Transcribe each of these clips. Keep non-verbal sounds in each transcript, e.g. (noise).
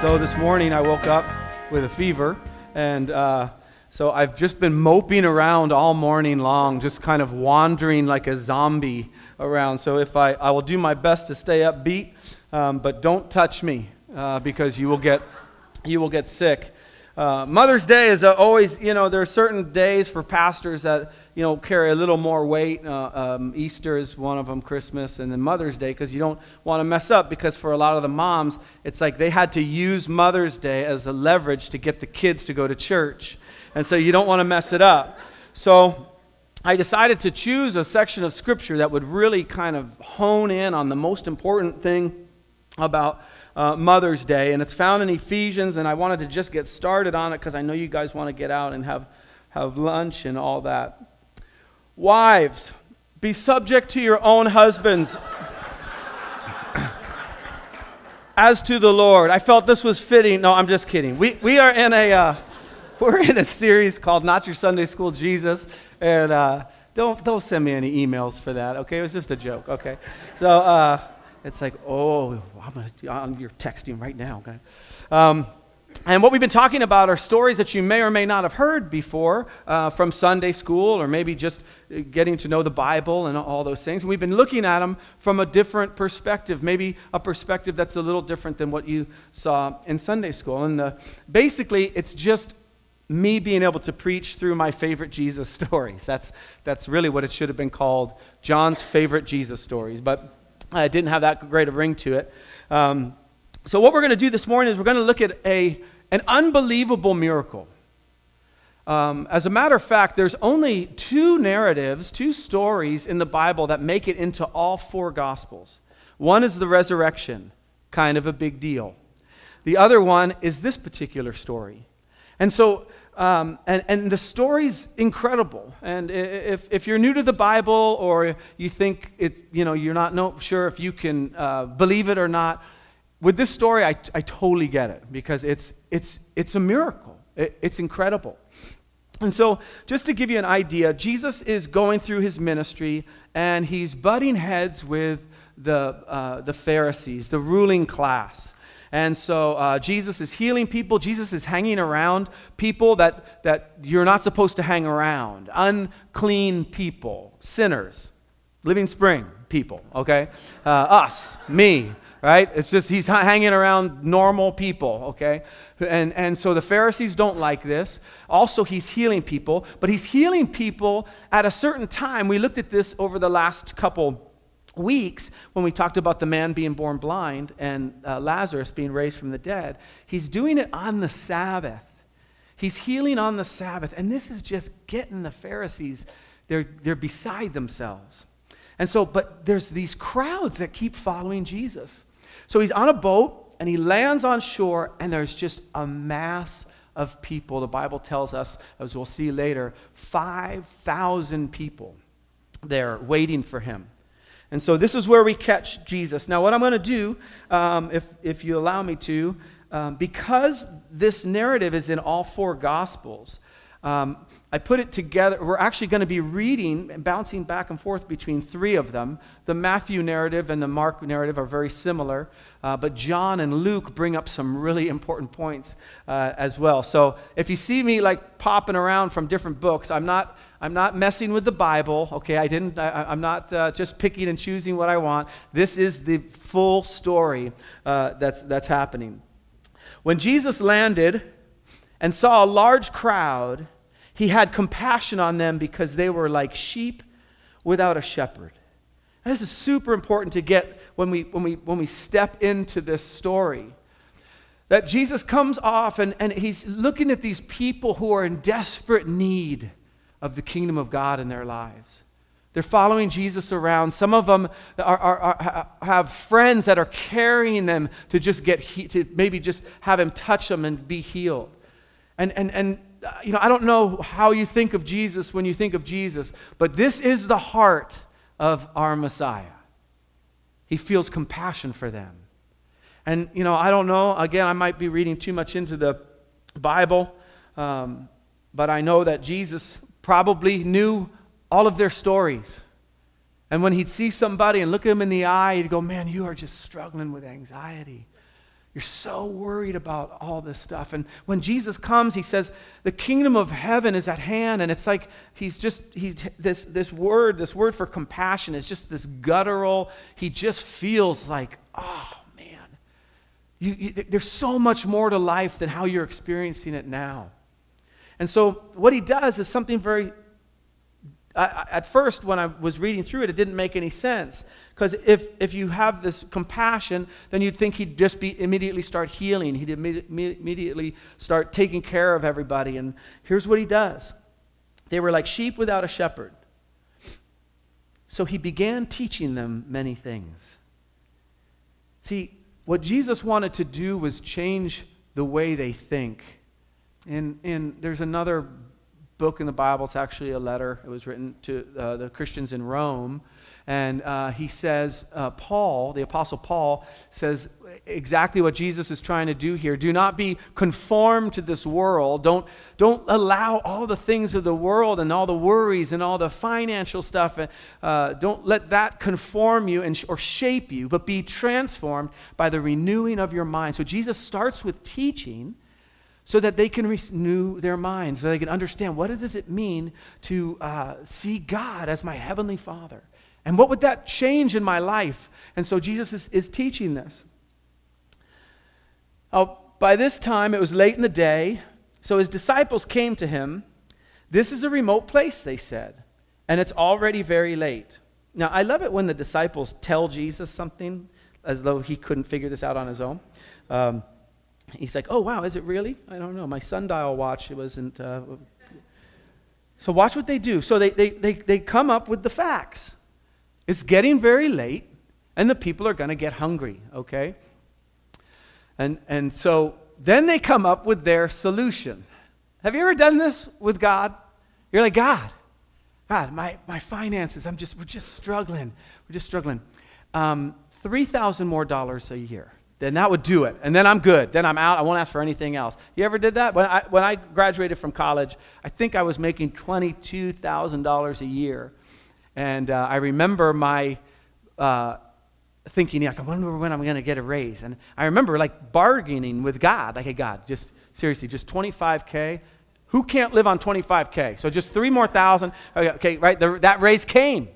So this morning I woke up with a fever, and uh, so I've just been moping around all morning long, just kind of wandering like a zombie around. So if I, I will do my best to stay upbeat, um, but don't touch me uh, because you will get, you will get sick. Uh, Mother's Day is always, you know, there are certain days for pastors that, you know, carry a little more weight. Uh, um, Easter is one of them, Christmas, and then Mother's Day, because you don't want to mess up. Because for a lot of the moms, it's like they had to use Mother's Day as a leverage to get the kids to go to church. And so you don't want to mess it up. So I decided to choose a section of Scripture that would really kind of hone in on the most important thing about uh, Mother's Day, and it's found in Ephesians. And I wanted to just get started on it because I know you guys want to get out and have, have lunch and all that. Wives, be subject to your own husbands as to the Lord. I felt this was fitting. No, I'm just kidding. We, we are in a, uh, (laughs) we're in a series called Not Your Sunday School Jesus. And uh, don't, don't send me any emails for that, okay? It was just a joke, okay? So, uh, it's like, oh, I'm gonna, you're texting right now. Okay? Um, and what we've been talking about are stories that you may or may not have heard before uh, from Sunday school or maybe just getting to know the Bible and all those things. And we've been looking at them from a different perspective, maybe a perspective that's a little different than what you saw in Sunday school. And uh, basically, it's just me being able to preach through my favorite Jesus (laughs) stories. That's, that's really what it should have been called John's favorite Jesus stories. But uh, it didn't have that great a ring to it. Um, so, what we're going to do this morning is we're going to look at a, an unbelievable miracle. Um, as a matter of fact, there's only two narratives, two stories in the Bible that make it into all four Gospels. One is the resurrection, kind of a big deal. The other one is this particular story. And so um, and, and the story's incredible. And if, if you're new to the Bible or you think it, you know, you're not no, sure if you can uh, believe it or not, with this story, I, I totally get it because it's, it's, it's a miracle. It, it's incredible. And so, just to give you an idea, Jesus is going through his ministry and he's butting heads with the, uh, the Pharisees, the ruling class. And so uh, Jesus is healing people. Jesus is hanging around people that, that you're not supposed to hang around unclean people, sinners, living spring people, okay? Uh, us, me, right? It's just he's hanging around normal people, okay? And, and so the Pharisees don't like this. Also, he's healing people, but he's healing people at a certain time. We looked at this over the last couple weeks when we talked about the man being born blind and uh, Lazarus being raised from the dead. He's doing it on the Sabbath. He's healing on the Sabbath. And this is just getting the Pharisees, they're, they're beside themselves. And so, but there's these crowds that keep following Jesus. So he's on a boat and he lands on shore, and there's just a mass of people. The Bible tells us, as we'll see later, 5,000 people there waiting for him. And so this is where we catch Jesus. Now, what I'm going to do, um, if, if you allow me to, um, because this narrative is in all four Gospels, um, I put it together. We're actually going to be reading and bouncing back and forth between three of them. The Matthew narrative and the Mark narrative are very similar, uh, but John and Luke bring up some really important points uh, as well. So if you see me like popping around from different books, I'm not I'm not messing with the Bible, okay? I didn't, I, am not uh, just picking and choosing what I want. This is the full story uh, that's, that's happening. When Jesus landed and saw a large crowd, he had compassion on them because they were like sheep without a shepherd. And this is super important to get when we, when we, when we step into this story. That Jesus comes off and, and he's looking at these people who are in desperate need of the kingdom of God in their lives. They're following Jesus around. Some of them are, are, are, have friends that are carrying them to just get he, to maybe just have him touch them and be healed. And, and, and uh, you know, I don't know how you think of Jesus when you think of Jesus, but this is the heart of our Messiah. He feels compassion for them. And, you know, I don't know. Again, I might be reading too much into the Bible, um, but I know that Jesus probably knew all of their stories. And when he'd see somebody and look at them in the eye, he'd go, Man, you are just struggling with anxiety. You're so worried about all this stuff. And when Jesus comes, he says, The kingdom of heaven is at hand. And it's like he's just, he's, this, this word, this word for compassion is just this guttural. He just feels like, oh, man. You, you, there's so much more to life than how you're experiencing it now. And so what he does is something very I, at first, when I was reading through it, it didn't make any sense. Because if, if you have this compassion, then you'd think he'd just be immediately start healing. He'd immediately start taking care of everybody. And here's what he does they were like sheep without a shepherd. So he began teaching them many things. See, what Jesus wanted to do was change the way they think. And, and there's another book in the Bible. It's actually a letter. It was written to uh, the Christians in Rome. And uh, he says, uh, Paul, the Apostle Paul, says exactly what Jesus is trying to do here. Do not be conformed to this world. Don't, don't allow all the things of the world and all the worries and all the financial stuff. Uh, don't let that conform you and, or shape you, but be transformed by the renewing of your mind. So Jesus starts with teaching so that they can renew their minds, so they can understand what does it mean to uh, see God as my heavenly Father. And what would that change in my life? And so Jesus is, is teaching this. Oh, by this time, it was late in the day, so his disciples came to him. This is a remote place, they said, and it's already very late. Now, I love it when the disciples tell Jesus something as though he couldn't figure this out on his own. Um, he's like, oh, wow, is it really? I don't know. My sundial watch, it wasn't. Uh... So watch what they do. So they, they, they, they come up with the facts. It's getting very late, and the people are going to get hungry, okay? And, and so then they come up with their solution. Have you ever done this with God? You're like, God, God, my, my finances, I'm just, we're just struggling. We're just struggling. Um, 3000 more dollars a year then that would do it. And then I'm good. Then I'm out. I won't ask for anything else. You ever did that? When I, when I graduated from college, I think I was making $22,000 a year. And uh, I remember my uh, thinking, I wonder when I'm going to get a raise. And I remember like bargaining with God, like, hey, God, just seriously, just 25K. Who can't live on 25K? So just three more thousand. Okay, right? The, that raise came.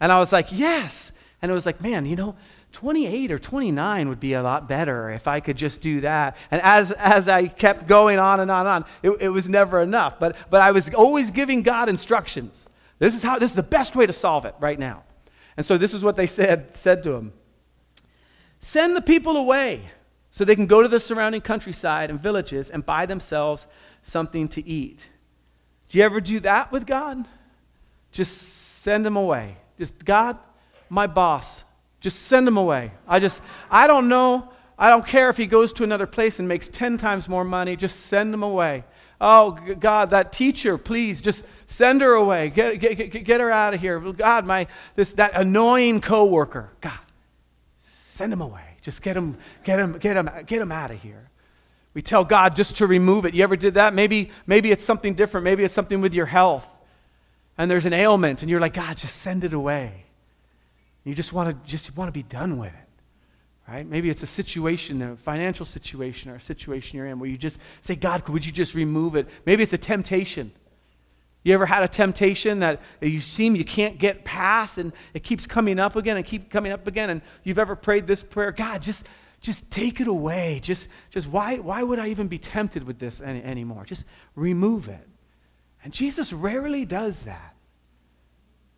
And I was like, yes. And it was like, man, you know, 28 or 29 would be a lot better if I could just do that. And as, as I kept going on and on and on, it, it was never enough. But, but I was always giving God instructions. This is, how, this is the best way to solve it right now. And so this is what they said, said to him Send the people away so they can go to the surrounding countryside and villages and buy themselves something to eat. Do you ever do that with God? Just send them away. Just, God, my boss, just send him away. I just, I don't know. I don't care if he goes to another place and makes 10 times more money. Just send him away. Oh, God, that teacher, please just send her away. Get, get, get, get her out of here. God, my, this, that annoying coworker. God, send him away. Just get him, get him, get him, get him out of here. We tell God just to remove it. You ever did that? Maybe, maybe it's something different. Maybe it's something with your health. And there's an ailment, and you're like, God, just send it away. You just want to just want to be done with it. Right? Maybe it's a situation, a financial situation, or a situation you're in where you just say, God, would you just remove it? Maybe it's a temptation. You ever had a temptation that you seem you can't get past and it keeps coming up again and keep coming up again and you've ever prayed this prayer, God, just just take it away. Just just why why would I even be tempted with this any, anymore? Just remove it. And Jesus rarely does that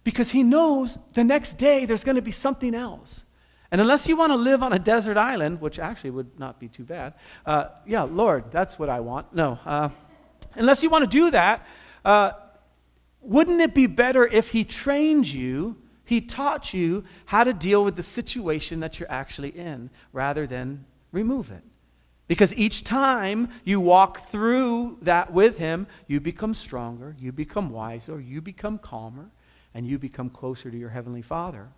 because he knows the next day there's going to be something else. And unless you want to live on a desert island, which actually would not be too bad, uh, yeah, Lord, that's what I want. No. Uh, unless you want to do that, uh, wouldn't it be better if he trained you, he taught you how to deal with the situation that you're actually in rather than remove it? Because each time you walk through that with him, you become stronger, you become wiser, you become calmer, and you become closer to your heavenly Father.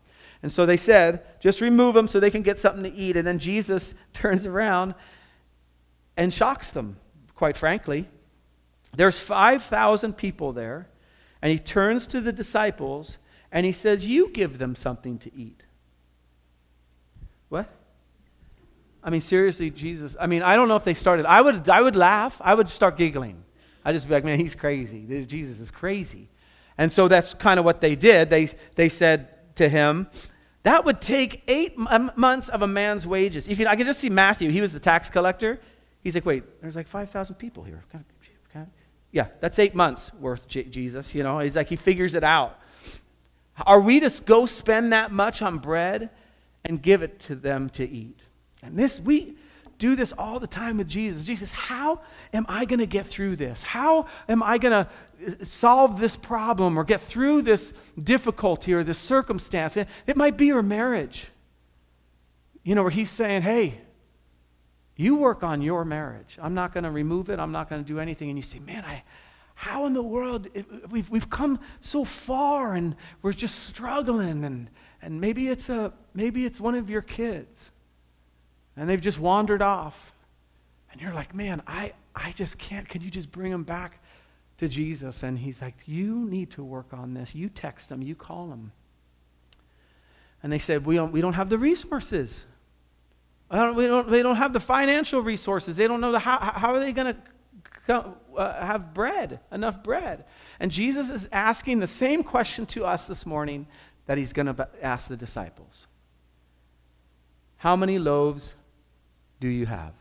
And so they said, just remove them so they can get something to eat. And then Jesus (laughs) turns around and shocks them, quite frankly. There's 5,000 people there, and he turns to the disciples and he says, You give them something to eat. What? I mean, seriously, Jesus. I mean, I don't know if they started. I would, I would laugh. I would start giggling. I'd just be like, man, he's crazy. This, Jesus is crazy. And so that's kind of what they did. They, they said to him, that would take eight months of a man's wages. You can, I can just see Matthew. He was the tax collector. He's like, wait, there's like 5,000 people here. Yeah, that's eight months worth, Jesus. You know, he's like, he figures it out. Are we to go spend that much on bread and give it to them to eat? And this, we do this all the time with Jesus. Jesus, how am I going to get through this? How am I going to uh, solve this problem or get through this difficulty or this circumstance? It might be your marriage. You know, where he's saying, hey, you work on your marriage. I'm not going to remove it. I'm not going to do anything. And you say, man, I, how in the world? It, we've, we've come so far and we're just struggling. And, and maybe, it's a, maybe it's one of your kids and they've just wandered off. And you're like, man, I, I just can't. Can you just bring them back to Jesus? And he's like, you need to work on this. You text them, you call them. And they said, we don't, we don't have the resources. Don't, we don't, they don't have the financial resources. They don't know the, how, how are they going to uh, have bread, enough bread. And Jesus is asking the same question to us this morning that he's going to ask the disciples How many loaves do you have?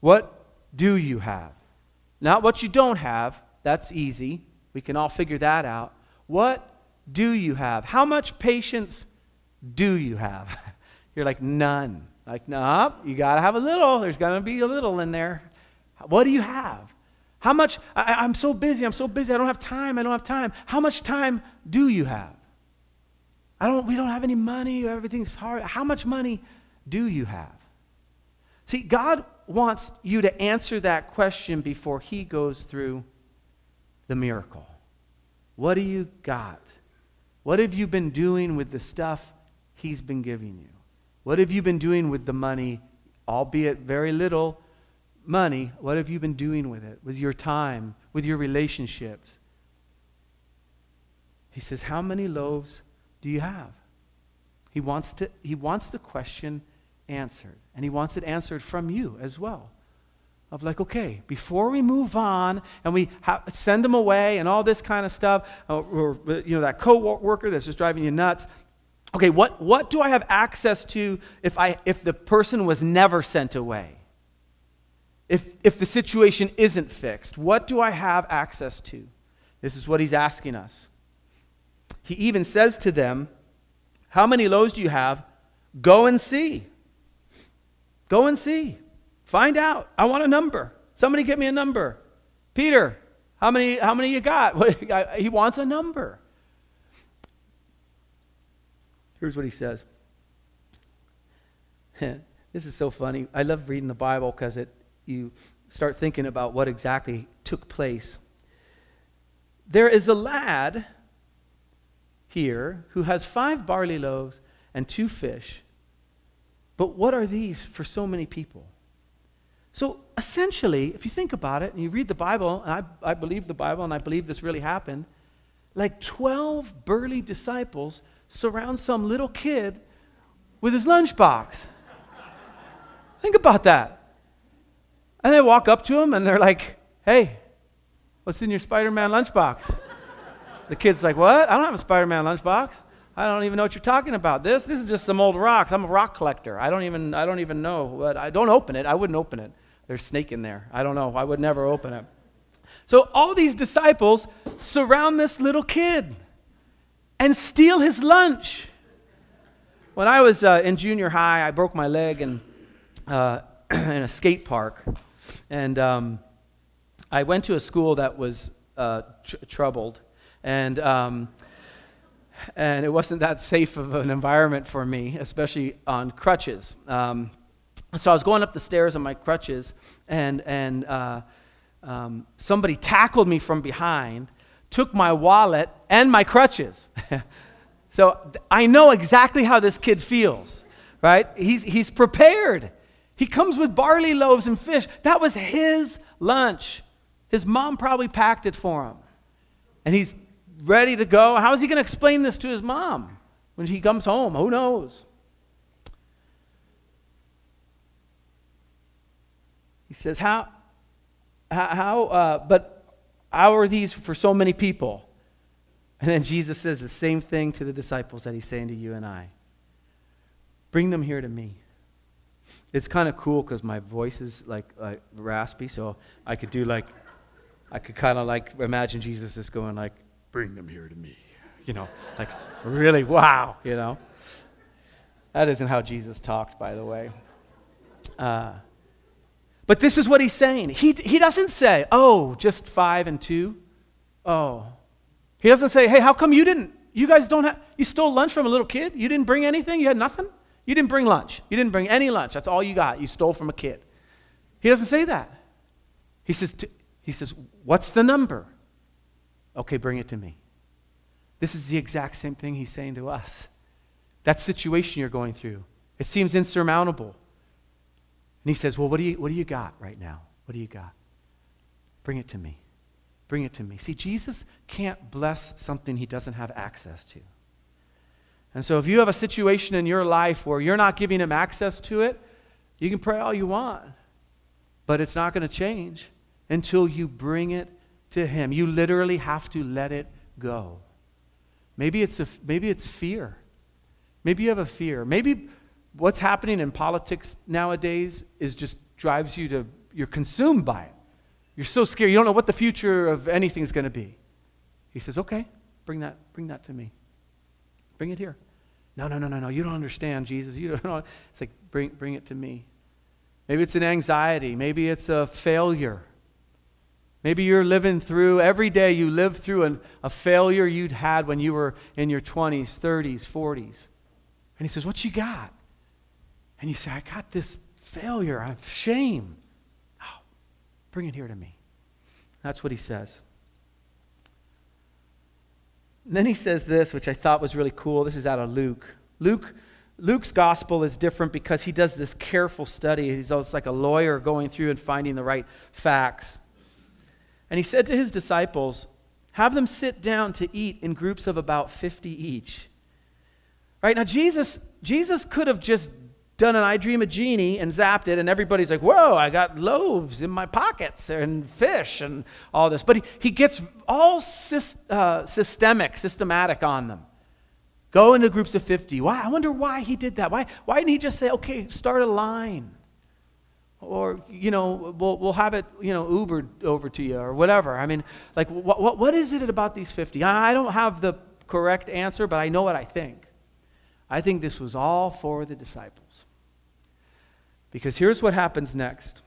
What do you have? Not what you don't have. That's easy. We can all figure that out. What do you have? How much patience do you have? (laughs) You're like, none. Like, no, you got to have a little. There's going to be a little in there. What do you have? How much? I, am so busy. I'm so busy. I don't have time. I don't have time. How much time do you have? I don't, we don't have any money. Everything's hard. How much money do you have? See, God wants you to answer that question before He goes through the miracle. What do you got? What have you been doing with the stuff He's been giving you? What have you been doing with the money, albeit very little money? What have you been doing with it, with your time, with your relationships? He says, How many loaves do you have? He wants, to, he wants the question answered, and he wants it answered from you as well. Of like, okay, before we move on and we ha- send them away and all this kind of stuff, or, or you know that co-worker that's just driving you nuts, okay, what, what do I have access to if, I, if the person was never sent away? If, if the situation isn't fixed, what do I have access to? This is what he's asking us. He even says to them, How many loaves do you have? Go and see. Go and see. Find out. I want a number. Somebody get me a number. Peter, how many, how many you got? (laughs) he wants a number. Here's what he says. (laughs) this is so funny. I love reading the Bible because it you start thinking about what exactly took place. There is a lad here who has five barley loaves and two fish. But what are these for so many people? So essentially, if you think about it and you read the Bible, and I, I believe the Bible and I believe this really happened, like 12 burly disciples surround some little kid with his lunchbox. Think about that. And they walk up to him and they're like, hey, what's in your Spider Man lunchbox? The kid's like, what? I don't have a Spider Man lunchbox. I don't even know what you're talking about. This, this is just some old rocks. I'm a rock collector. I don't even, I don't even know. But I don't open it. I wouldn't open it. There's snake in there. I don't know. I would never open it. So all these disciples surround this little kid and steal his lunch. When I was uh, in junior high, I broke my leg in, uh, (clears throat) in a skate park. And um, I went to a school that was uh, tr- troubled. And, um, and it wasn't that safe of an environment for me, especially on crutches. Um, so I was going up the stairs on my crutches, and, and uh, um, somebody tackled me from behind took my wallet and my crutches. (laughs) so I know exactly how this kid feels, right? He's, he's prepared. He comes with barley loaves and fish. That was his lunch. His mom probably packed it for him. And he's ready to go. How is he going to explain this to his mom when he comes home? Who knows? He says, How, how, uh, but how are these for so many people? And then Jesus says the same thing to the disciples that he's saying to you and I Bring them here to me. It's kind of cool because my voice is like, like raspy, so I could do like, I could kind of like imagine Jesus is going like, Bring them here to me. You know, like, really, wow, you know. That isn't how Jesus talked, by the way. Uh, but this is what he's saying. He, he doesn't say, oh, just five and two. Oh. He doesn't say, hey, how come you didn't, you guys don't have, you stole lunch from a little kid? You didn't bring anything? You had nothing? You didn't bring lunch. You didn't bring any lunch. That's all you got. You stole from a kid. He doesn't say that. He says, he says, what's the number? Okay, bring it to me. This is the exact same thing he's saying to us. That situation you're going through, it seems insurmountable. And he says, Well, what do you, what do you got right now? What do you got? Bring it to me. Bring it to me. See, Jesus can't bless something he doesn't have access to. And so if you have a situation in your life where you're not giving him access to it, you can pray all you want, but it's not going to change until you bring it to him. You literally have to let it go. Maybe it's, a, maybe it's fear. Maybe you have a fear. Maybe what's happening in politics nowadays is just drives you to, you're consumed by it. You're so scared. You don't know what the future of anything is going to be. He says, okay, bring that, bring that to me. Bring it here. No, no, no, no, no. You don't understand, Jesus. You don't know. It's like, bring, bring it to me. Maybe it's an anxiety. Maybe it's a failure. Maybe you're living through, every day you live through an, a failure you'd had when you were in your 20s, 30s, 40s. And he says, What you got? And you say, I got this failure. I have shame. Oh, bring it here to me. That's what he says. And then he says this, which I thought was really cool. This is out of Luke. Luke Luke's gospel is different because he does this careful study. He's almost like a lawyer going through and finding the right facts. And he said to his disciples, Have them sit down to eat in groups of about 50 each. Right? Now, Jesus, Jesus could have just done an I Dream of Jeannie and zapped it, and everybody's like, whoa, I got loaves in my pockets and fish and all this. But he, he gets all syst, uh, systemic, systematic on them. Go into groups of 50. Why? I wonder why he did that. Why, why didn't he just say, okay, start a line? Or, you know, we'll, we'll have it, you know, Ubered over to you or whatever. I mean, like, what, what, what is it about these 50? I don't have the correct answer, but I know what I think. I think this was all for the disciples. Because here's what happens next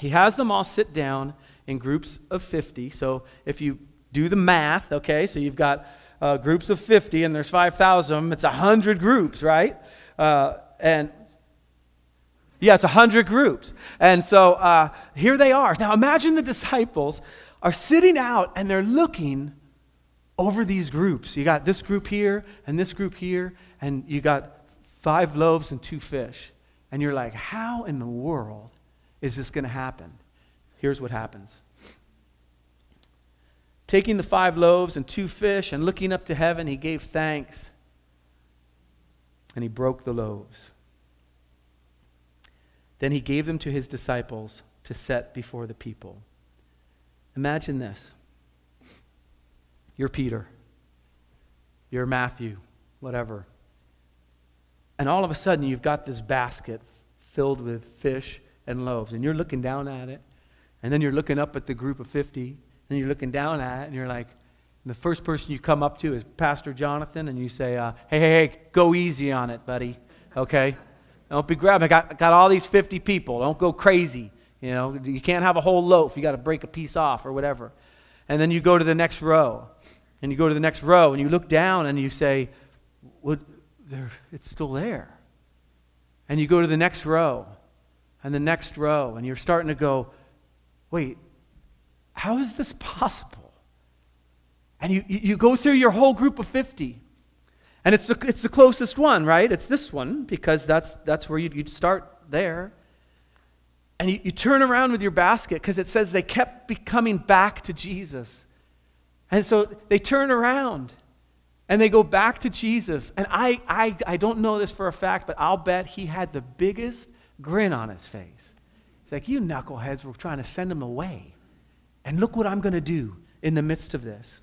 He has them all sit down in groups of 50. So if you do the math, okay, so you've got uh, groups of 50 and there's 5,000, of them, it's 100 groups, right? Uh, and yeah, it's 100 groups. And so uh, here they are. Now imagine the disciples are sitting out and they're looking over these groups. You got this group here and this group here, and you got five loaves and two fish and you're like, how in the world is this going to happen? Here's what happens. Taking the five loaves and two fish and looking up to heaven, he gave thanks and he broke the loaves. Then he gave them to his disciples to set before the people. Imagine this. You're Peter. You're Matthew, whatever. And all of a sudden, you've got this basket filled with fish and loaves, and you're looking down at it, and then you're looking up at the group of 50, and you're looking down at it, and you're like, the first person you come up to is Pastor Jonathan, and you say, uh, hey, hey, hey, go easy on it, buddy, okay? Don't be grabbing. I got, got all these 50 people. Don't go crazy. You know, you can't have a whole loaf. You got to break a piece off or whatever. And then you go to the next row, and you go to the next row, and you look down, and you say, there, it's still there. And you go to the next row and the next row, and you're starting to go, wait, how is this possible? And you, you go through your whole group of 50. And it's the, it's the closest one, right? It's this one, because that's, that's where you'd, you'd start there. And you, you turn around with your basket because it says they kept coming back to Jesus. And so they turn around and they go back to Jesus. And I, I, I don't know this for a fact, but I'll bet he had the biggest grin on his face. He's like, You knuckleheads were trying to send him away. And look what I'm going to do in the midst of this.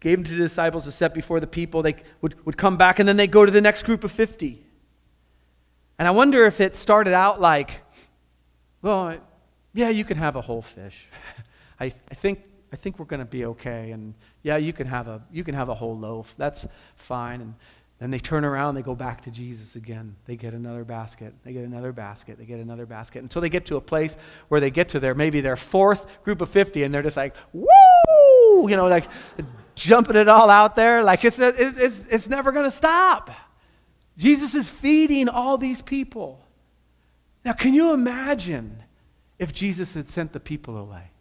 Gave him to the disciples to set before the people. They would, would come back, and then they go to the next group of 50. And I wonder if it started out like, well, yeah, you can have a whole fish. (laughs) I, I think I think we're going to be okay. And yeah, you can have a you can have a whole loaf. That's fine. And then they turn around, they go back to Jesus again. They get another basket. They get another basket. They get another basket until they get to a place where they get to their maybe their fourth group of 50 and they're just like, "Woo!" You know, like jumping it all out there like it's it's it's never going to stop. Jesus is feeding all these people. Now, can you imagine if Jesus had sent the people away?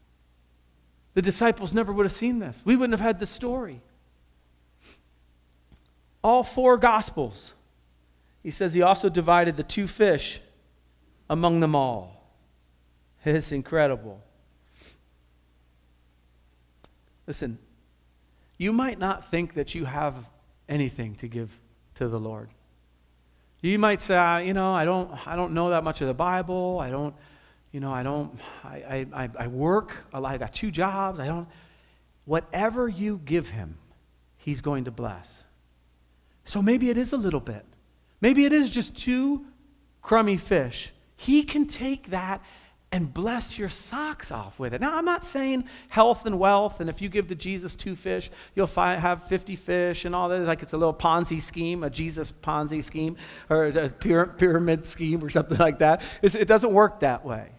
The disciples never would have seen this. We wouldn't have had this story. All four gospels. He says he also divided the two fish among them all. (laughs) It's incredible. Listen, you might not think that you have anything to give to the Lord. You might say, ah, you know, I don't, I don't know that much of the Bible. I don't, you know, I don't, I, I, I work, I got two jobs. I don't, whatever you give him, he's going to bless. So maybe it is a little bit. Maybe it is just two crummy fish. He can take that and bless your socks off with it. Now, I'm not saying health and wealth, and if you give to Jesus two fish, you'll fi- have 50 fish and all that. Like it's a little Ponzi scheme, a Jesus Ponzi scheme, or a pyramid scheme, or something like that. It's, it doesn't work that way.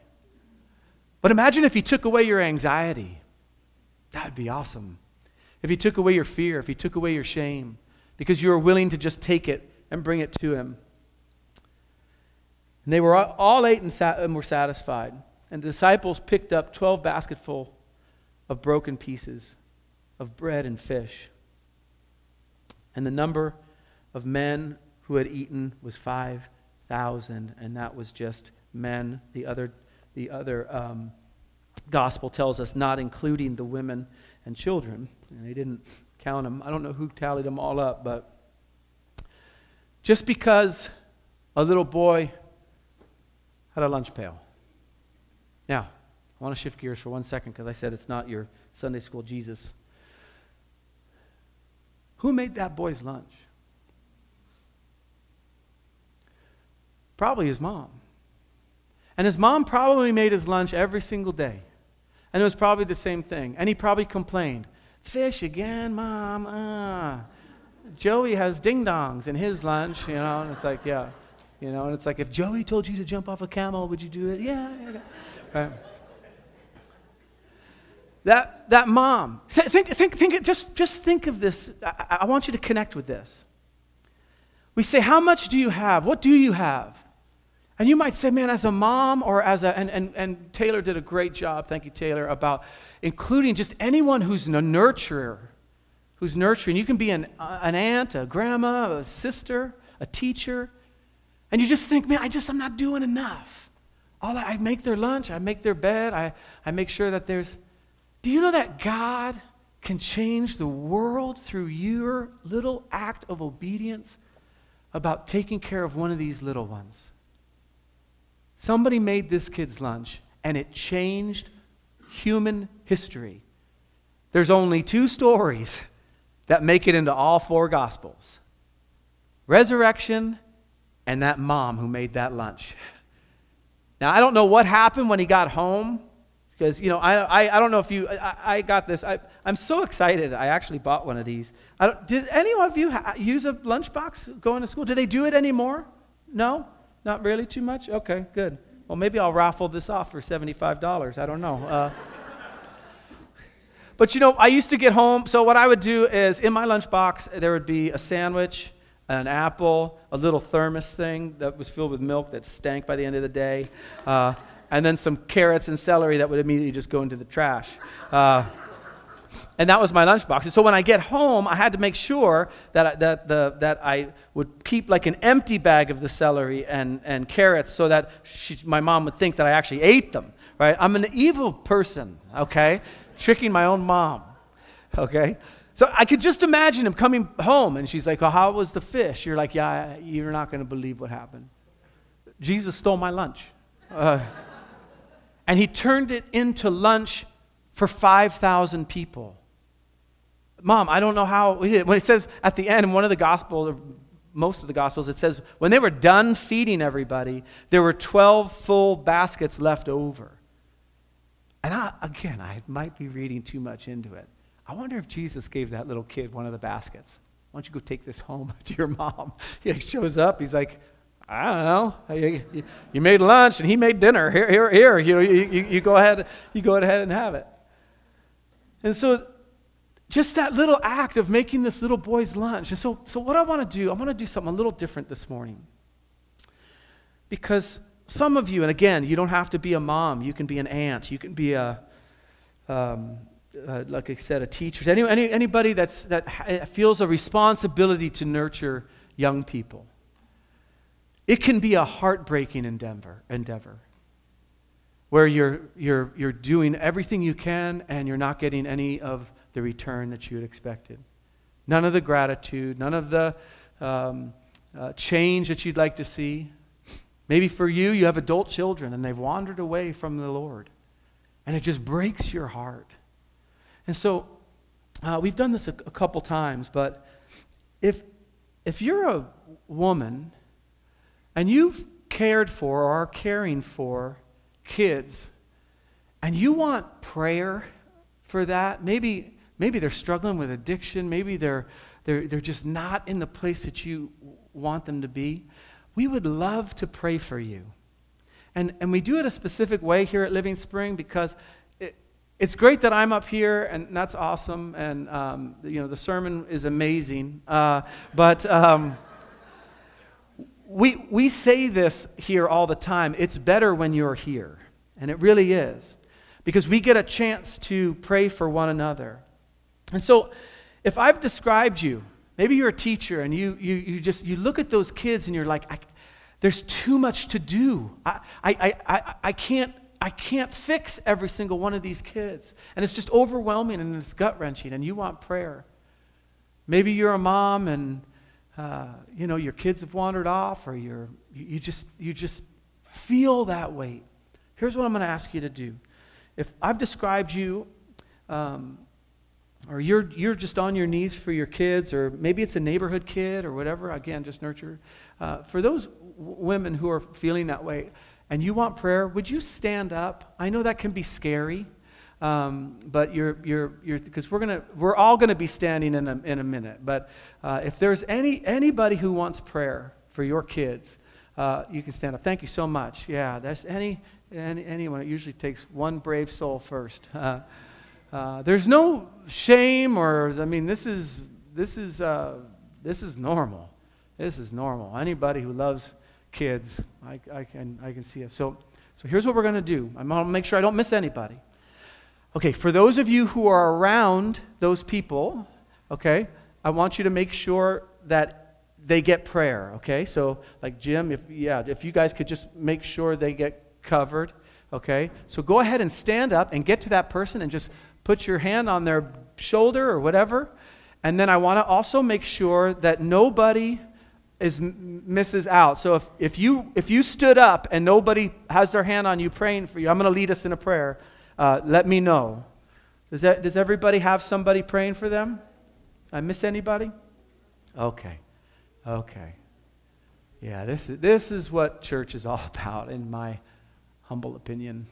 But imagine if He took away your anxiety. That would be awesome. If He took away your fear, if He took away your shame, because you were willing to just take it and bring it to Him. And they were all ate and, sat, and were satisfied. And the disciples picked up 12 basketful of broken pieces of bread and fish. And the number of men who had eaten was 5,000, and that was just men. The other, the other um, gospel tells us not including the women and children. And they didn't count them. I don't know who tallied them all up, but just because a little boy had a lunch pail. Now, I want to shift gears for one second because I said it's not your Sunday school Jesus. Who made that boy's lunch? Probably his mom. And his mom probably made his lunch every single day. And it was probably the same thing. And he probably complained, Fish again, mom. Uh. Joey has ding dongs in his lunch, you know, and it's like, yeah. You know, and it's like, if Joey told you to jump off a camel, would you do it? Yeah. Right. That, that mom, th- think, think, think, just, just think of this. I, I want you to connect with this. We say, How much do you have? What do you have? And you might say, Man, as a mom or as a, and, and, and Taylor did a great job, thank you, Taylor, about including just anyone who's a nurturer, who's nurturing. You can be an, uh, an aunt, a grandma, a sister, a teacher. And you just think, man, I just, I'm not doing enough. All I, I make their lunch, I make their bed, I, I make sure that there's. Do you know that God can change the world through your little act of obedience about taking care of one of these little ones? Somebody made this kid's lunch, and it changed human history. There's only two stories that make it into all four Gospels resurrection and that mom who made that lunch. Now, I don't know what happened when he got home, because, you know, I, I, I don't know if you, I, I got this. I, I'm so excited. I actually bought one of these. did any of you ha- use a lunchbox going to school? Do they do it anymore? No? Not really too much? Okay, good. Well, maybe I'll raffle this off for $75. I don't know. Uh, but you know, I used to get home. So, what I would do is in my lunchbox, there would be a sandwich, an apple, a little thermos thing that was filled with milk that stank by the end of the day, uh, and then some carrots and celery that would immediately just go into the trash. Uh, and that was my lunchbox. And so when I get home, I had to make sure that I, that, the, that I would keep like an empty bag of the celery and, and carrots so that she, my mom would think that I actually ate them, right? I'm an evil person, okay? Tricking my own mom, okay? So I could just imagine him coming home and she's like, Oh, how was the fish? You're like, Yeah, you're not going to believe what happened. Jesus stole my lunch. Uh, and he turned it into lunch for 5,000 people. Mom, I don't know how we did it. When it says at the end in one of the Gospels, or most of the Gospels, it says when they were done feeding everybody, there were 12 full baskets left over. And I, again, I might be reading too much into it. I wonder if Jesus gave that little kid one of the baskets. Why don't you go take this home (laughs) to your mom? (laughs) He shows up. He's like, I don't know. You, made lunch and he made dinner. Here, here, here. You, know, you, you go ahead. You go ahead and have it. And so, just that little act of making this little boy's lunch. And so, so what I want to do, I want to do something a little different this morning. Because some of you, and again, you don't have to be a mom. You can be an aunt. You can be a, um, uh, like I said, a teacher. Any, any, anybody that's, that feels a responsibility to nurture young people. It can be a heartbreaking endeavor, endeavor where you're, you're, you're doing everything you can and you're not getting any of the return that you had expected. None of the gratitude, none of the um, uh, change that you'd like to see. Maybe for you, you have adult children and they've wandered away from the Lord. And it just breaks your heart. And so uh, we've done this a, a couple times, but if, if you're a woman and you've cared for or are caring for kids. And you want prayer for that, maybe, maybe they're struggling with addiction, maybe they're, they're, they're just not in the place that you want them to be, we would love to pray for you. And, and we do it a specific way here at Living Spring because it, it's great that I'm up here, and that's awesome, and um, you know the sermon is amazing. Uh, but um, we, we say this here all the time it's better when you're here. And it really is. Because we get a chance to pray for one another. And so, if I've described you, maybe you're a teacher and you, you, you just you look at those kids and you're like, there's too much to do. I, I, I, I, can't, I can't fix every single one of these kids. And it's just overwhelming and it's gut wrenching, and you want prayer. Maybe you're a mom and uh, you know, your kids have wandered off or you're, you, just, you just feel that weight, here's what I'm going to ask you to do. If I've described you, um, or you're, you're just on your knees for your kids, or maybe it's a neighborhood kid or whatever, again, just nurture. Uh, for those w- women who are feeling that way and you want prayer, would you stand up? I know that can be scary. Um, but you're, you're, you're, because we're gonna, we're all gonna be standing in a, in a minute. But uh, if there's any, anybody who wants prayer for your kids, uh, you can stand up. Thank you so much. Yeah, that's any, any anyone. It usually takes one brave soul first. Uh, (laughs) uh, there's no shame or, I mean, this is, this is, uh, this is normal. This is normal. Anybody who loves kids, I, I, can, I can see it. So, so here's what we're to do. I'm to make sure I don't miss anybody. Okay, for those of you who are around those people, okay, I want you to make sure that they get prayer, okay? So, like Jim, if yeah, if you guys could just make sure they get covered, okay? So go ahead and stand up and get to that person and just put your hand on their shoulder or whatever. And then I want to also make sure that nobody is misses out. So if, if you if you stood up and nobody has their hand on you praying for you, I'm going to lead us in a prayer uh, let me know. Does, that, does everybody have somebody praying for them? I miss anybody? Okay. Okay. Yeah, this is, this is what church is all (laughs) about, in my humble opinion.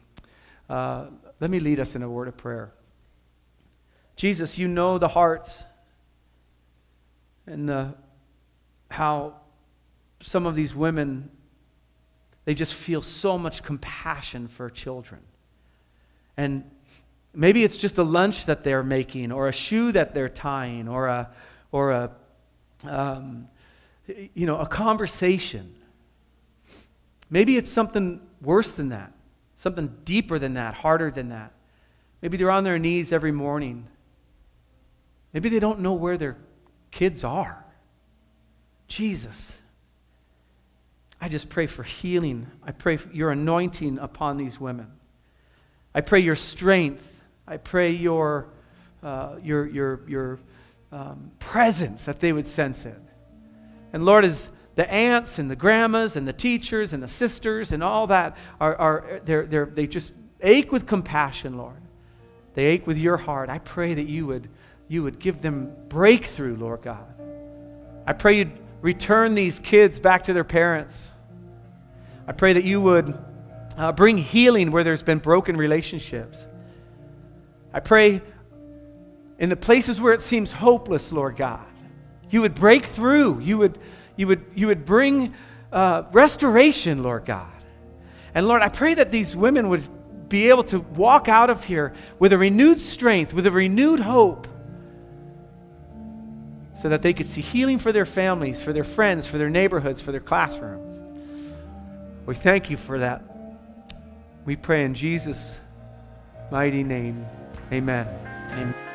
Uh, let me lead us in a word of prayer. Jesus, you know the hearts and the, how some of these women, they just feel so much compassion for children. And maybe it's just a lunch that they're making, or a shoe that they're tying, or a, or a, um, you know, a conversation. Maybe it's something worse than that, something deeper than that, harder than that. Maybe they're on their knees every morning. Maybe they don't know where their kids are. Jesus. I just pray for healing. I pray for your anointing upon these women. I pray your strength. I pray your, uh, your, your, your um, presence, that they would sense it. And Lord, as the aunts and the grandmas and the teachers and the sisters and all that are, are they're, they're, they just ache with compassion, Lord. They ache with your heart. I pray that you would, you would give them breakthrough, Lord God. I pray you'd return these kids back to their parents. I pray that you would uh, bring healing where there's been broken relationships. I pray in the places where it seems hopeless, Lord God, you would break through. You would, you would, you would bring uh, restoration, Lord God. And Lord, I pray that these women would be able to walk out of here with a renewed strength, with a renewed hope, so that they could see healing for their families, for their friends, for their neighborhoods, for their classrooms. We thank you for that. We pray in Jesus' mighty name. Amen. Amen.